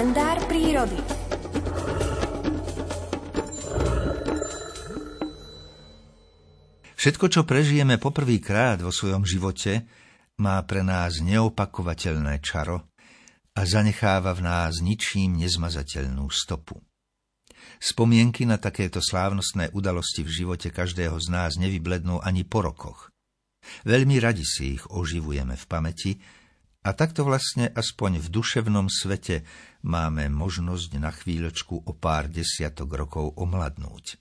kalendár prírody. Všetko, čo prežijeme poprvýkrát vo svojom živote, má pre nás neopakovateľné čaro a zanecháva v nás ničím nezmazateľnú stopu. Spomienky na takéto slávnostné udalosti v živote každého z nás nevyblednú ani po rokoch. Veľmi radi si ich oživujeme v pamäti, a takto vlastne aspoň v duševnom svete máme možnosť na chvíľočku o pár desiatok rokov omladnúť.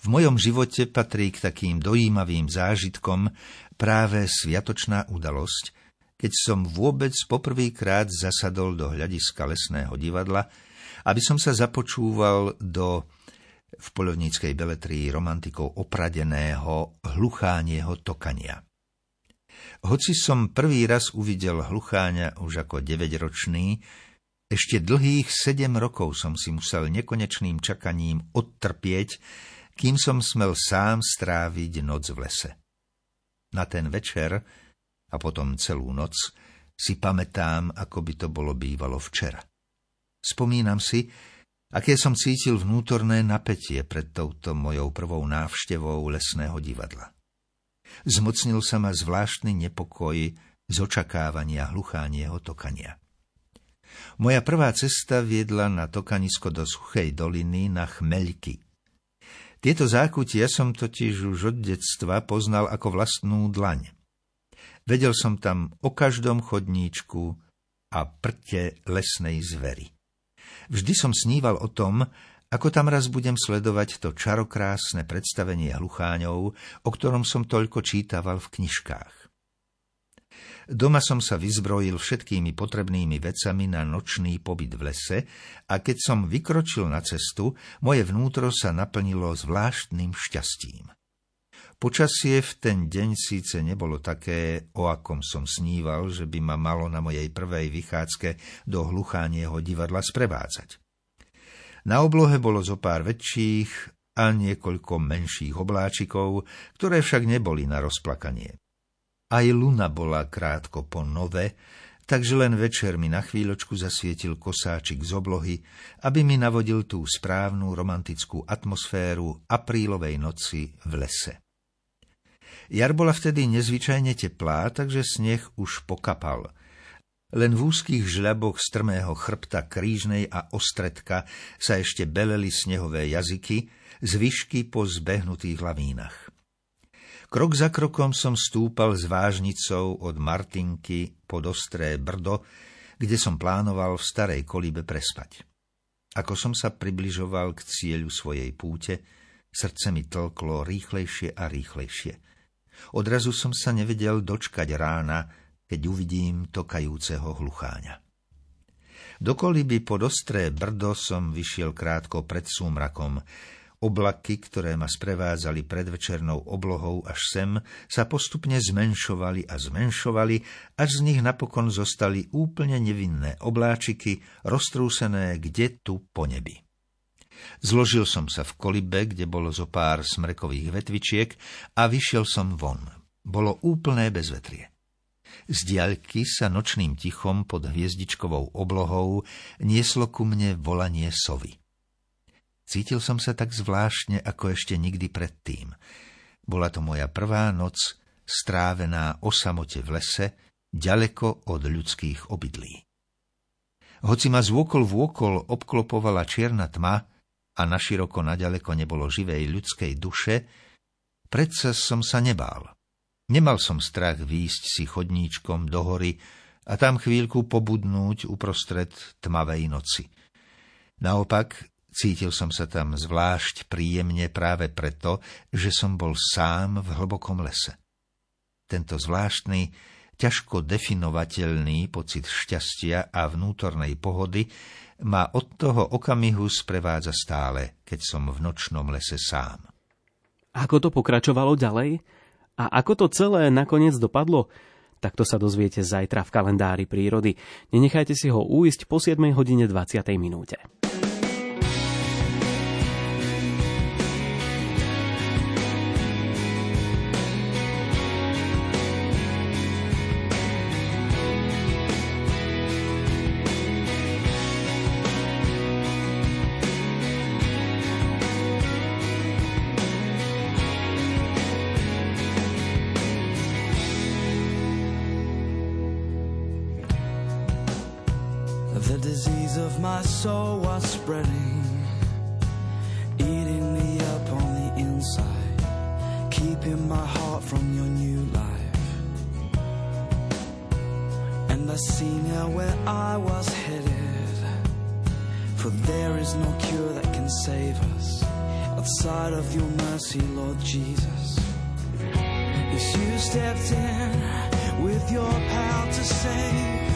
V mojom živote patrí k takým dojímavým zážitkom práve sviatočná udalosť, keď som vôbec poprvýkrát zasadol do hľadiska lesného divadla, aby som sa započúval do v polovníckej beletrii romantikou opradeného hluchánieho tokania. Hoci som prvý raz uvidel hlucháňa už ako 9-ročný, ešte dlhých sedem rokov som si musel nekonečným čakaním odtrpieť, kým som smel sám stráviť noc v lese. Na ten večer a potom celú noc si pamätám, ako by to bolo bývalo včera. Spomínam si, aké som cítil vnútorné napätie pred touto mojou prvou návštevou lesného divadla. Zmocnil sa ma zvláštny nepokoj z očakávania hluchánieho tokania. Moja prvá cesta viedla na tokanisko do suchej doliny na Chmeľky. Tieto zákutia som totiž už od detstva poznal ako vlastnú dlaň. Vedel som tam o každom chodníčku a prte lesnej zvery. Vždy som sníval o tom, ako tam raz budem sledovať to čarokrásne predstavenie hlucháňov, o ktorom som toľko čítaval v knižkách. Doma som sa vyzbrojil všetkými potrebnými vecami na nočný pobyt v lese a keď som vykročil na cestu, moje vnútro sa naplnilo zvláštnym šťastím. Počasie v ten deň síce nebolo také, o akom som sníval, že by ma malo na mojej prvej vychádzke do hluchánieho divadla sprevádzať. Na oblohe bolo zo pár väčších a niekoľko menších obláčikov, ktoré však neboli na rozplakanie. Aj luna bola krátko po nove, takže len večer mi na chvíľočku zasvietil kosáčik z oblohy, aby mi navodil tú správnu romantickú atmosféru aprílovej noci v lese. Jar bola vtedy nezvyčajne teplá, takže sneh už pokapal – len v úzkých žľaboch strmého chrbta krížnej a ostredka sa ešte beleli snehové jazyky, zvyšky po zbehnutých lavínach. Krok za krokom som stúpal s vážnicou od Martinky pod ostré brdo, kde som plánoval v starej kolibe prespať. Ako som sa približoval k cieľu svojej púte, srdce mi tlklo rýchlejšie a rýchlejšie. Odrazu som sa nevedel dočkať rána, keď uvidím tokajúceho hlucháňa. Do koliby pod ostré brdo som vyšiel krátko pred súmrakom. Oblaky, ktoré ma sprevádzali predvečernou oblohou až sem, sa postupne zmenšovali a zmenšovali, až z nich napokon zostali úplne nevinné obláčiky, roztrúsené kde tu po nebi. Zložil som sa v kolibe, kde bolo zo pár smrekových vetvičiek a vyšiel som von. Bolo úplné bezvetrie. Z diaľky sa nočným tichom pod hviezdičkovou oblohou nieslo ku mne volanie sovy. Cítil som sa tak zvláštne, ako ešte nikdy predtým. Bola to moja prvá noc, strávená o samote v lese, ďaleko od ľudských obydlí. Hoci ma zvôkol vôkol obklopovala čierna tma a naširoko naďaleko nebolo živej ľudskej duše, predsa som sa nebál. Nemal som strach výjsť si chodníčkom do hory a tam chvíľku pobudnúť uprostred tmavej noci. Naopak, cítil som sa tam zvlášť príjemne práve preto, že som bol sám v hlbokom lese. Tento zvláštny, ťažko definovateľný pocit šťastia a vnútornej pohody ma od toho okamihu sprevádza stále, keď som v nočnom lese sám. Ako to pokračovalo ďalej? A ako to celé nakoniec dopadlo? Tak to sa dozviete zajtra v kalendári prírody. Nenechajte si ho uísť po 7 hodine 20. minúte. Disease of my soul was spreading, eating me up on the inside, keeping my heart from your new life. And I see now where I was headed, for there is no cure that can save us outside of your mercy, Lord Jesus. Yes, you stepped in with your power to save.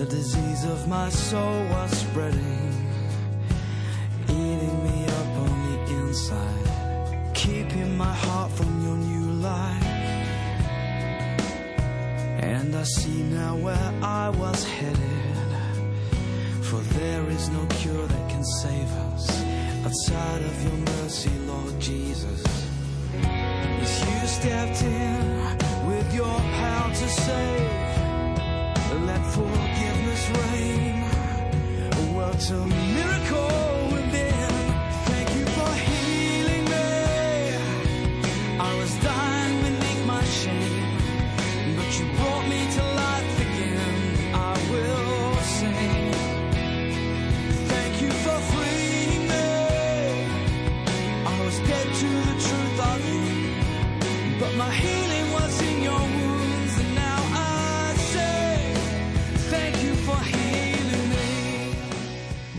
The disease of my soul was spreading, eating me up on the inside, keeping my heart from your new life. And I see now where I was headed, for there is no cure that can save outside of your mercy, Lord Jesus. Yes, you stepped in with your power to save. Let forgiveness reign. A miracle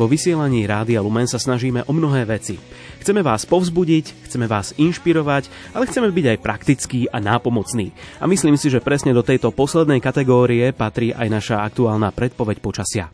Vo vysielaní Rádia Lumen sa snažíme o mnohé veci. Chceme vás povzbudiť, chceme vás inšpirovať, ale chceme byť aj praktickí a nápomocní. A myslím si, že presne do tejto poslednej kategórie patrí aj naša aktuálna predpoveď počasia.